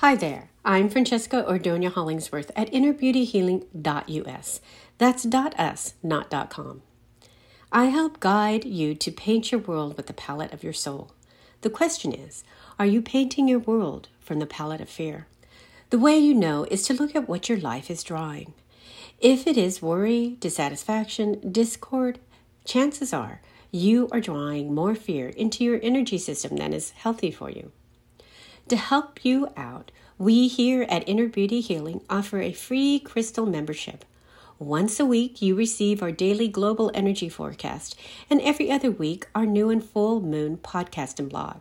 Hi there, I'm Francesca Ordonia Hollingsworth at innerbeautyhealing.us. That's .us, not .com. I help guide you to paint your world with the palette of your soul. The question is, are you painting your world from the palette of fear? The way you know is to look at what your life is drawing. If it is worry, dissatisfaction, discord, chances are you are drawing more fear into your energy system than is healthy for you. To help you out, we here at Inner Beauty Healing offer a free crystal membership. Once a week, you receive our daily global energy forecast, and every other week, our new and full moon podcast and blog.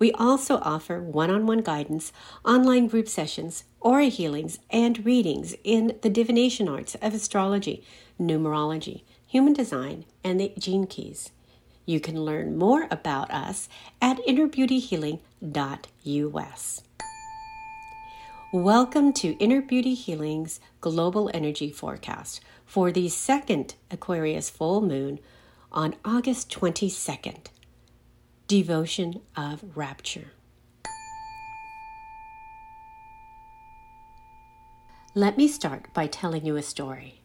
We also offer one on one guidance, online group sessions, aura healings, and readings in the divination arts of astrology, numerology, human design, and the gene keys. You can learn more about us at innerbeautyhealing.us. Welcome to Inner Beauty Healing's Global Energy Forecast for the second Aquarius full moon on August 22nd devotion of rapture. Let me start by telling you a story.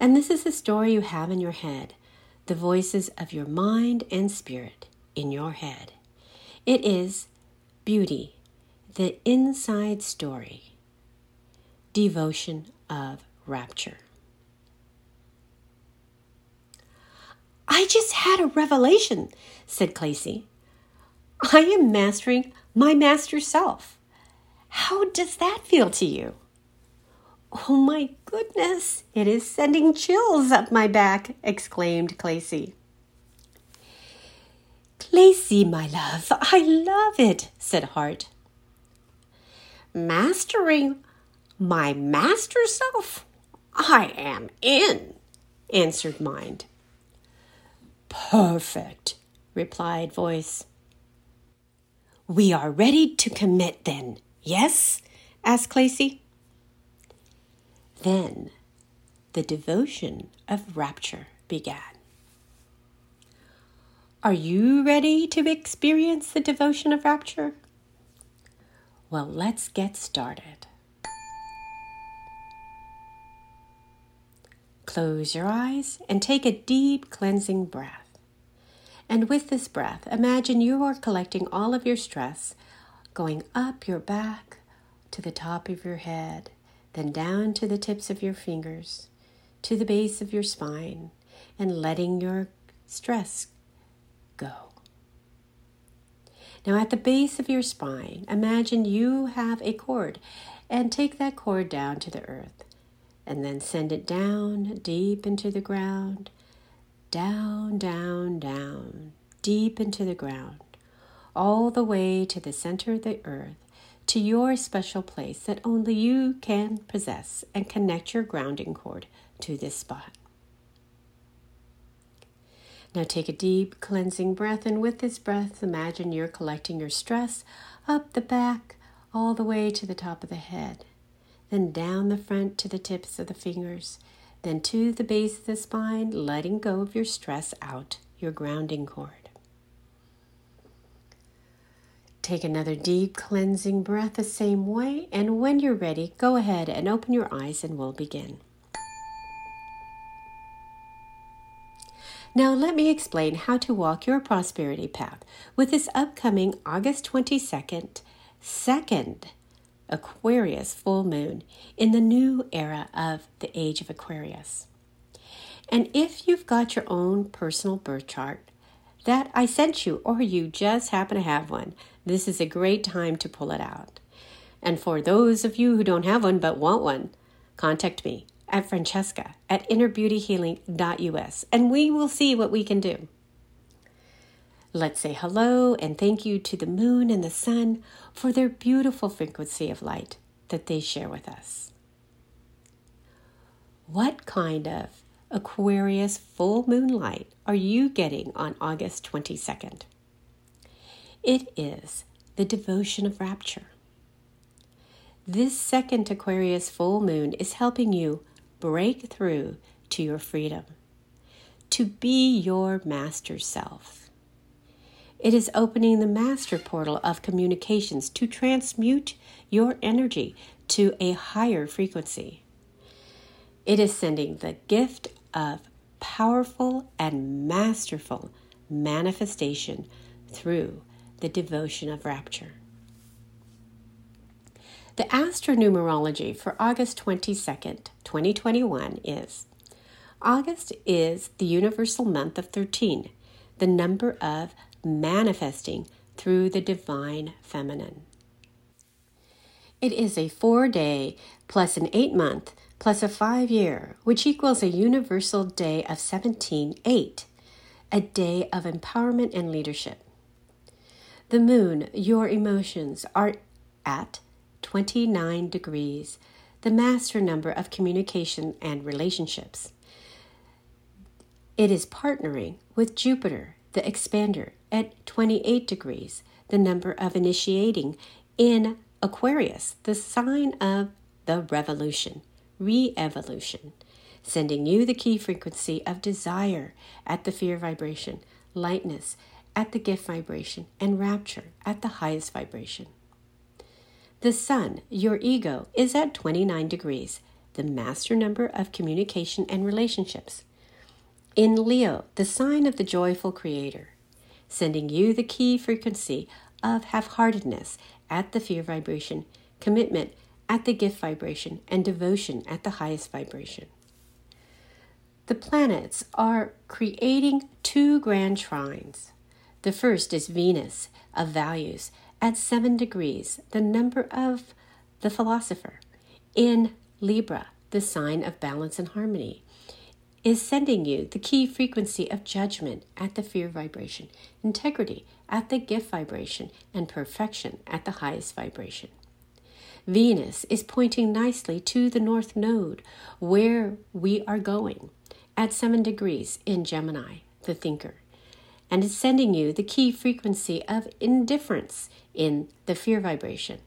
And this is a story you have in your head, the voices of your mind and spirit in your head. It is beauty, the inside story, devotion of rapture. I just had a revelation, said Clacy. I am mastering my master self. How does that feel to you? Oh my goodness, it is sending chills up my back, exclaimed Clacy. Clacy, my love, I love it, said Heart. Mastering my master self? I am in, answered Mind. Perfect, replied Voice. We are ready to commit then, yes? asked Clacy. Then the devotion of rapture began. Are you ready to experience the devotion of rapture? Well, let's get started. Close your eyes and take a deep cleansing breath. And with this breath, imagine you are collecting all of your stress going up your back to the top of your head, then down to the tips of your fingers, to the base of your spine, and letting your stress go. Now, at the base of your spine, imagine you have a cord and take that cord down to the earth and then send it down deep into the ground down, down, down, deep into the ground, all the way to the center of the earth, to your special place that only you can possess, and connect your grounding cord to this spot. Now take a deep cleansing breath, and with this breath, imagine you're collecting your stress up the back all the way to the top of the head, then down the front to the tips of the fingers then to the base of the spine, letting go of your stress out your grounding cord. Take another deep cleansing breath the same way, and when you're ready, go ahead and open your eyes and we'll begin. Now, let me explain how to walk your prosperity path with this upcoming August 22nd, second Aquarius full moon in the new era of the age of Aquarius. And if you've got your own personal birth chart that I sent you, or you just happen to have one, this is a great time to pull it out. And for those of you who don't have one but want one, contact me at Francesca at innerbeautyhealing.us and we will see what we can do. Let's say hello and thank you to the moon and the sun for their beautiful frequency of light that they share with us. What kind of Aquarius full moon light are you getting on August 22nd? It is the devotion of rapture. This second Aquarius full moon is helping you break through to your freedom, to be your master self It is opening the master portal of communications to transmute your energy to a higher frequency. It is sending the gift of powerful and masterful manifestation through the devotion of rapture. The astronumerology for August 22nd, 2021 is August is the universal month of 13, the number of manifesting through the divine feminine. It is a four day plus an eight month plus a five year, which equals a universal day of 17 8, a day of empowerment and leadership. The moon, your emotions are at 29 degrees, the master number of communication and relationships. It is partnering with Jupiter, the expander, at 28 degrees, the number of initiating in Aquarius, the sign of the revolution, re evolution, sending you the key frequency of desire at the fear vibration, lightness at the gift vibration, and rapture at the highest vibration. The Sun, your ego, is at 29 degrees, the master number of communication and relationships. In Leo, the sign of the joyful creator, sending you the key frequency of half heartedness at the fear vibration, commitment at the gift vibration, and devotion at the highest vibration. The planets are creating two grand trines. The first is Venus of values at seven degrees, the number of the philosopher. In Libra, the sign of balance and harmony, is sending you the key frequency of judgment at the fear vibration, integrity at the gift vibration, and perfection at the highest vibration. Venus is pointing nicely to the North Node, where we are going, at 7 degrees in Gemini, the thinker, and is sending you the key frequency of indifference in the fear vibration,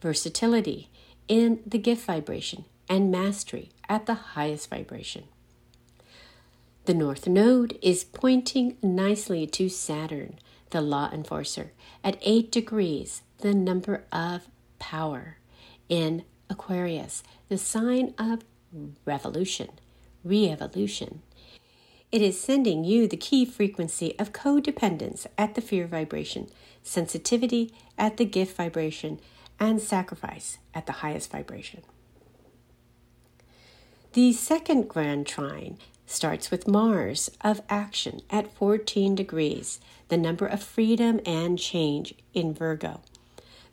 versatility in the gift vibration, and mastery at the highest vibration. The North Node is pointing nicely to Saturn, the law enforcer, at 8 degrees, the number of power. In Aquarius, the sign of revolution, re evolution. It is sending you the key frequency of codependence at the fear vibration, sensitivity at the gift vibration, and sacrifice at the highest vibration. The second grand trine starts with Mars of action at 14 degrees, the number of freedom and change in Virgo,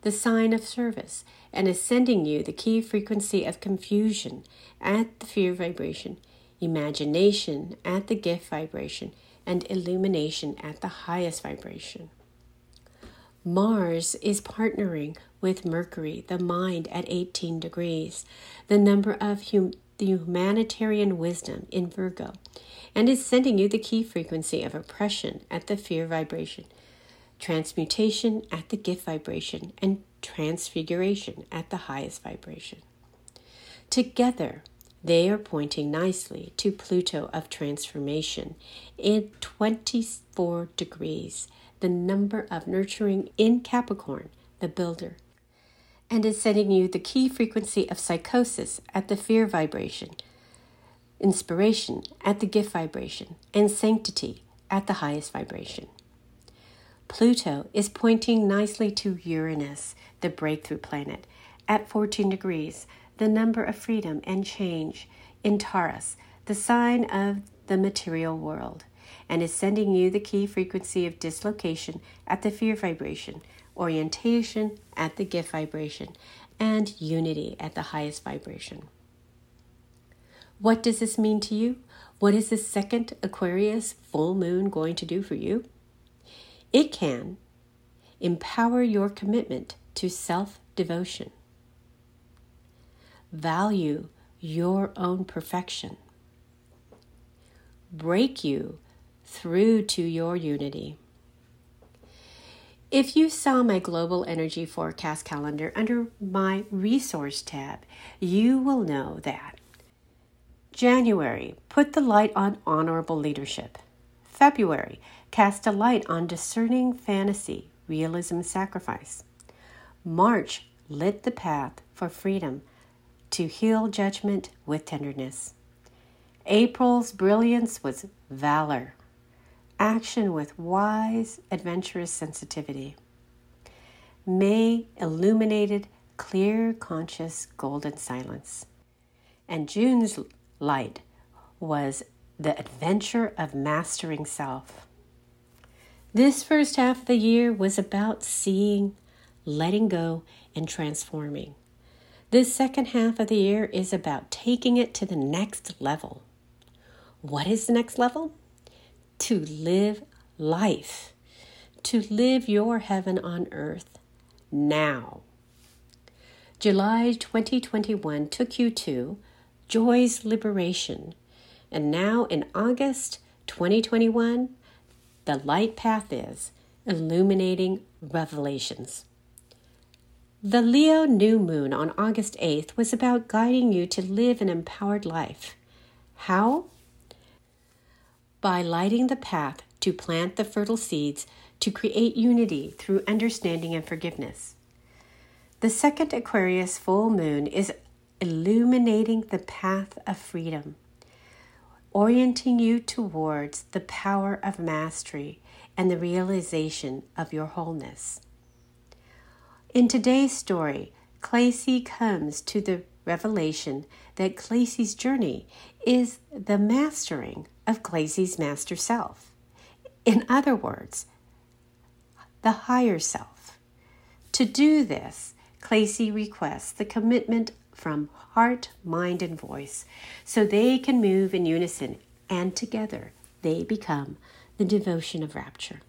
the sign of service, and is sending you the key frequency of confusion at the fear vibration, imagination at the gift vibration, and illumination at the highest vibration. Mars is partnering with Mercury, the mind, at 18 degrees, the number of hum- the humanitarian wisdom in Virgo, and is sending you the key frequency of oppression at the fear vibration, transmutation at the gift vibration, and transfiguration at the highest vibration. Together, they are pointing nicely to Pluto of transformation in 24 degrees, the number of nurturing in Capricorn, the builder and is sending you the key frequency of psychosis at the fear vibration, inspiration at the gift vibration, and sanctity at the highest vibration. Pluto is pointing nicely to Uranus, the breakthrough planet, at 14 degrees, the number of freedom and change in Taurus, the sign of the material world, and is sending you the key frequency of dislocation at the fear vibration, orientation at the gift vibration, and unity at the highest vibration. What does this mean to you? What is the second Aquarius full moon going to do for you? It can empower your commitment to self devotion, value your own perfection, break you through to your unity if you saw my global energy forecast calendar under my resource tab, you will know that January, put the light on honorable leadership. February cast a light on discerning fantasy, realism, sacrifice. March lit the path for freedom to heal judgment with tenderness. April's brilliance was valor, action with wise, adventurous sensitivity. May illuminated clear, conscious, golden silence. And June's light was the adventure of mastering self. This first half of the year was about seeing, letting go, and transforming. This second half of the year is about taking it to the next level. What is the next level? To live life, to live your heaven on earth now. July 2021 took you to Joy's Liberation. And now in August 2021, the light path is illuminating revelations. The Leo new moon on August 8th was about guiding you to live an empowered life. How? By lighting the path to plant the fertile seeds to create unity through understanding and forgiveness. The second Aquarius full moon is illuminating the path of freedom, orienting you towards the power of mastery and the realization of your wholeness. In today's story, Clacy comes to the revelation that Clacy's journey is the mastering of Clacy's master self. In other words, the higher self. To do this, Clacy requests the commitment from heart, mind, and voice so they can move in unison and together they become the devotion of rapture.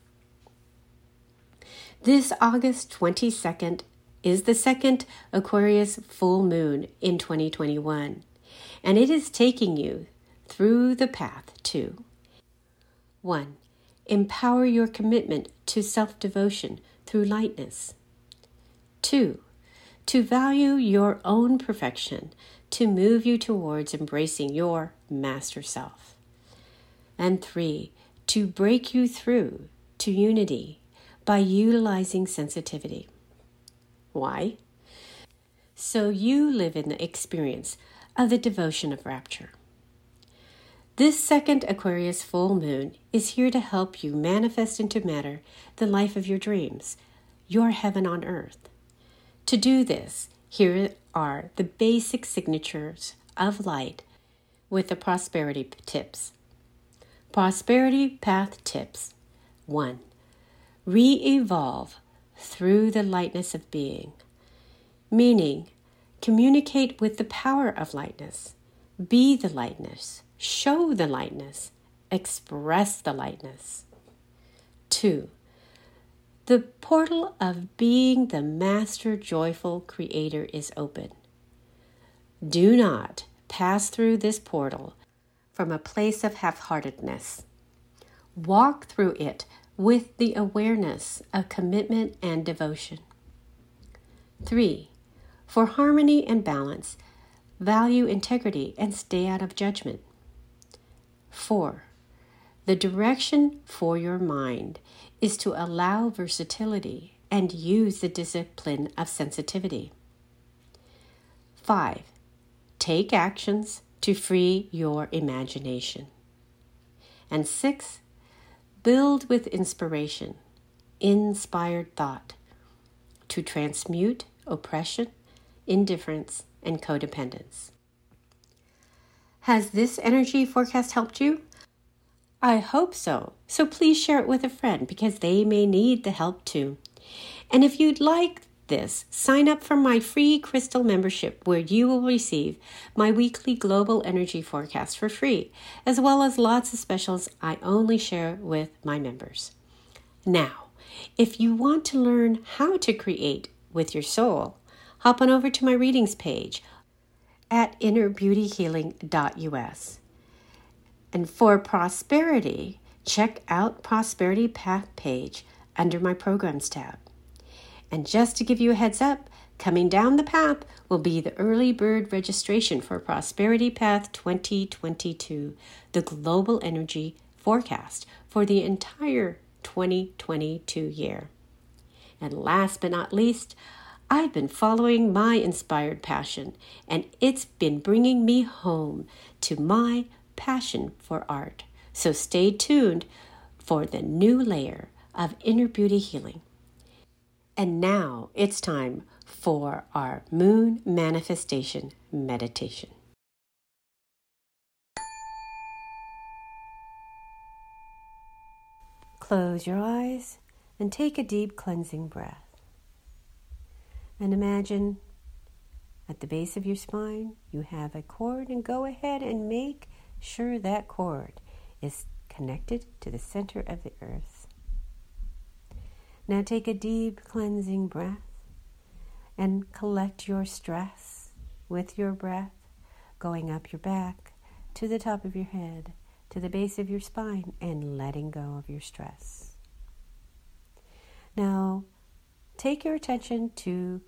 This August 22nd is the second Aquarius full moon in 2021, and it is taking you through the path to 1. Empower your commitment to self devotion through lightness. 2 to value your own perfection, to move you towards embracing your master self. And three, to break you through to unity by utilizing sensitivity. Why? So you live in the experience of the devotion of rapture. This second Aquarius full moon is here to help you manifest into matter the life of your dreams, your heaven on earth. To do this, here are the basic signatures of light with the prosperity tips. Prosperity path tips 1. Re evolve through the lightness of being, meaning communicate with the power of lightness, be the lightness, show the lightness, express the lightness. 2. The portal of being the master joyful creator is open. Do not pass through this portal from a place of half heartedness. Walk through it with the awareness of commitment and devotion. 3. For harmony and balance, value integrity and stay out of judgment. 4. The direction for your mind is to allow versatility and use the discipline of sensitivity. 5. Take actions to free your imagination. And 6. Build with inspiration, inspired thought, to transmute oppression, indifference, and codependence. Has this energy forecast helped you? I hope so. So please share it with a friend because they may need the help too. And if you'd like this, sign up for my free crystal membership where you will receive my weekly global energy forecast for free, as well as lots of specials I only share with my members. Now, if you want to learn how to create with your soul, hop on over to my readings page at innerbeautyhealing.us. And for prosperity, check out Prosperity Path page under my Programs tab. And just to give you a heads up, coming down the path will be the early bird registration for Prosperity Path 2022, the global energy forecast for the entire 2022 year. And last but not least, I've been following my inspired passion, and it's been bringing me home to my passion for art. So stay tuned for the new layer of inner beauty healing. And now it's time for our moon manifestation meditation. Close your eyes and take a deep cleansing breath. And imagine at the base of your spine you have a cord, and go ahead and make sure that cord is connected to the center of the earth. Now take a deep cleansing breath and collect your stress with your breath, going up your back to the top of your head, to the base of your spine, and letting go of your stress. Now, take your attention to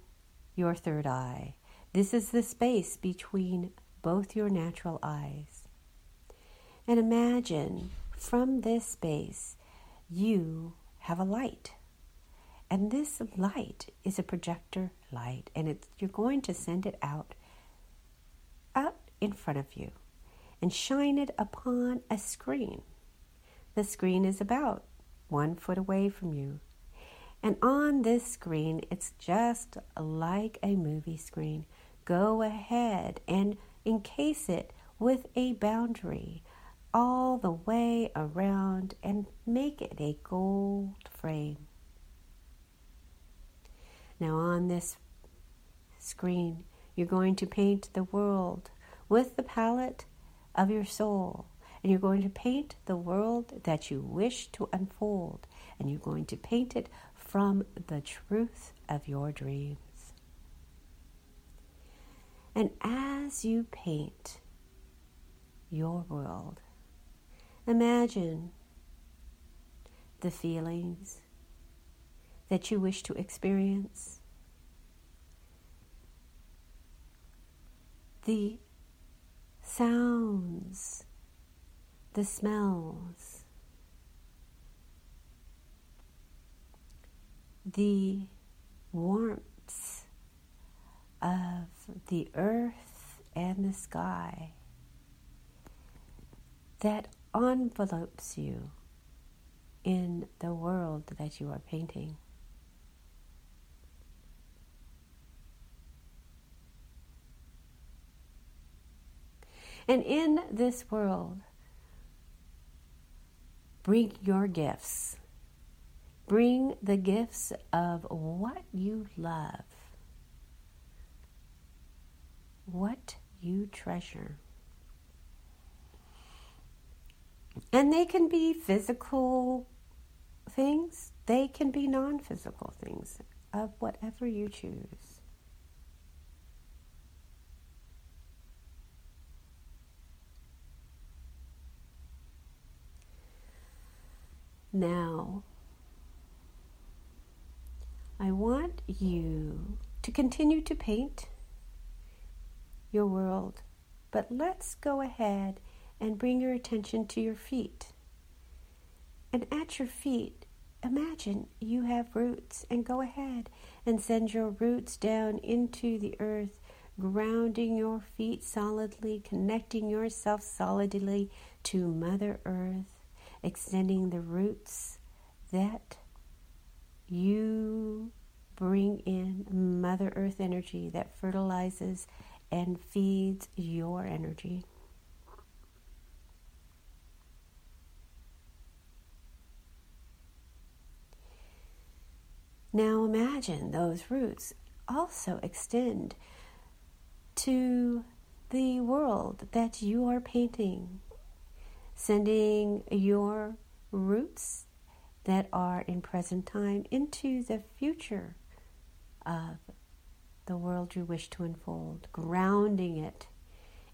your third eye. This is the space between both your natural eyes. And imagine from this space you have a light. And this light is a projector light, and it's, you're going to send it out, out in front of you, and shine it upon a screen. The screen is about one foot away from you. And on this screen, it's just like a movie screen. Go ahead and encase it with a boundary all the way around and make it a gold frame. Now, on this screen, you're going to paint the world with the palette of your soul. And you're going to paint the world that you wish to unfold. And you're going to paint it from the truth of your dreams. And as you paint your world, imagine the feelings that you wish to experience, the sounds, the smells, the warmth of the earth and the sky that envelopes you in the world that you are painting. And in this world, bring your gifts Bring the gifts of what you love, what you treasure. And they can be physical things, they can be non physical things of whatever you choose. Now, I want you to continue to paint your world, but let's go ahead and bring your attention to your feet. And at your feet, imagine you have roots, and go ahead and send your roots down into the earth, grounding your feet solidly, connecting yourself solidly to Mother Earth, extending the roots that you bring in Mother Earth energy that fertilizes and feeds your energy. Now imagine those roots also extend to the world that you are painting, sending your roots that are in present time into the future of the world you wish to unfold, grounding it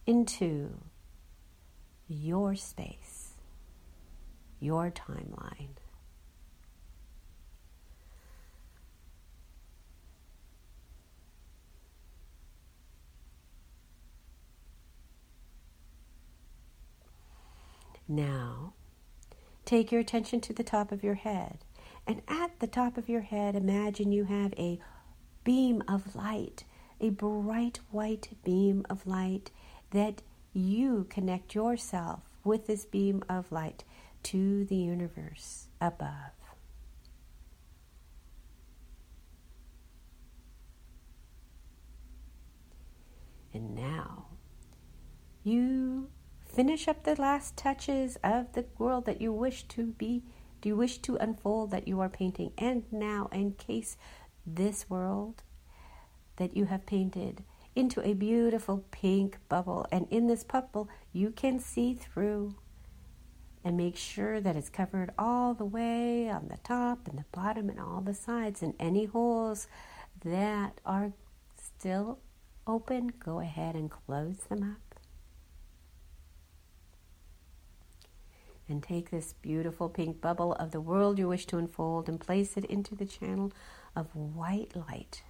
into your space, your timeline. Now, take your attention to the top of your head. And at the top of your head, imagine you have a beam of light, a bright white beam of light that you connect yourself with this beam of light to the universe above. And now you finish up the last touches of the world that you wish to be, do you wish to unfold that you are painting. And now encase this world that you have painted into a beautiful pink bubble. And in this bubble, you can see through and make sure that it's covered all the way on the top and the bottom and all the sides and any holes that are still open, go ahead and close them up. And take this beautiful pink bubble of the world you wish to unfold and place it into the channel of white light.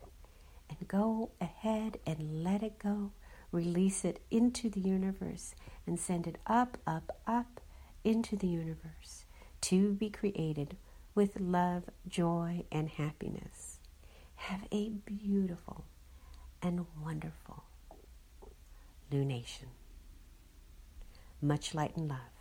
And go ahead and let it go. Release it into the universe and send it up, up, up into the universe to be created with love, joy, and happiness. Have a beautiful and wonderful lunation. Much light and love.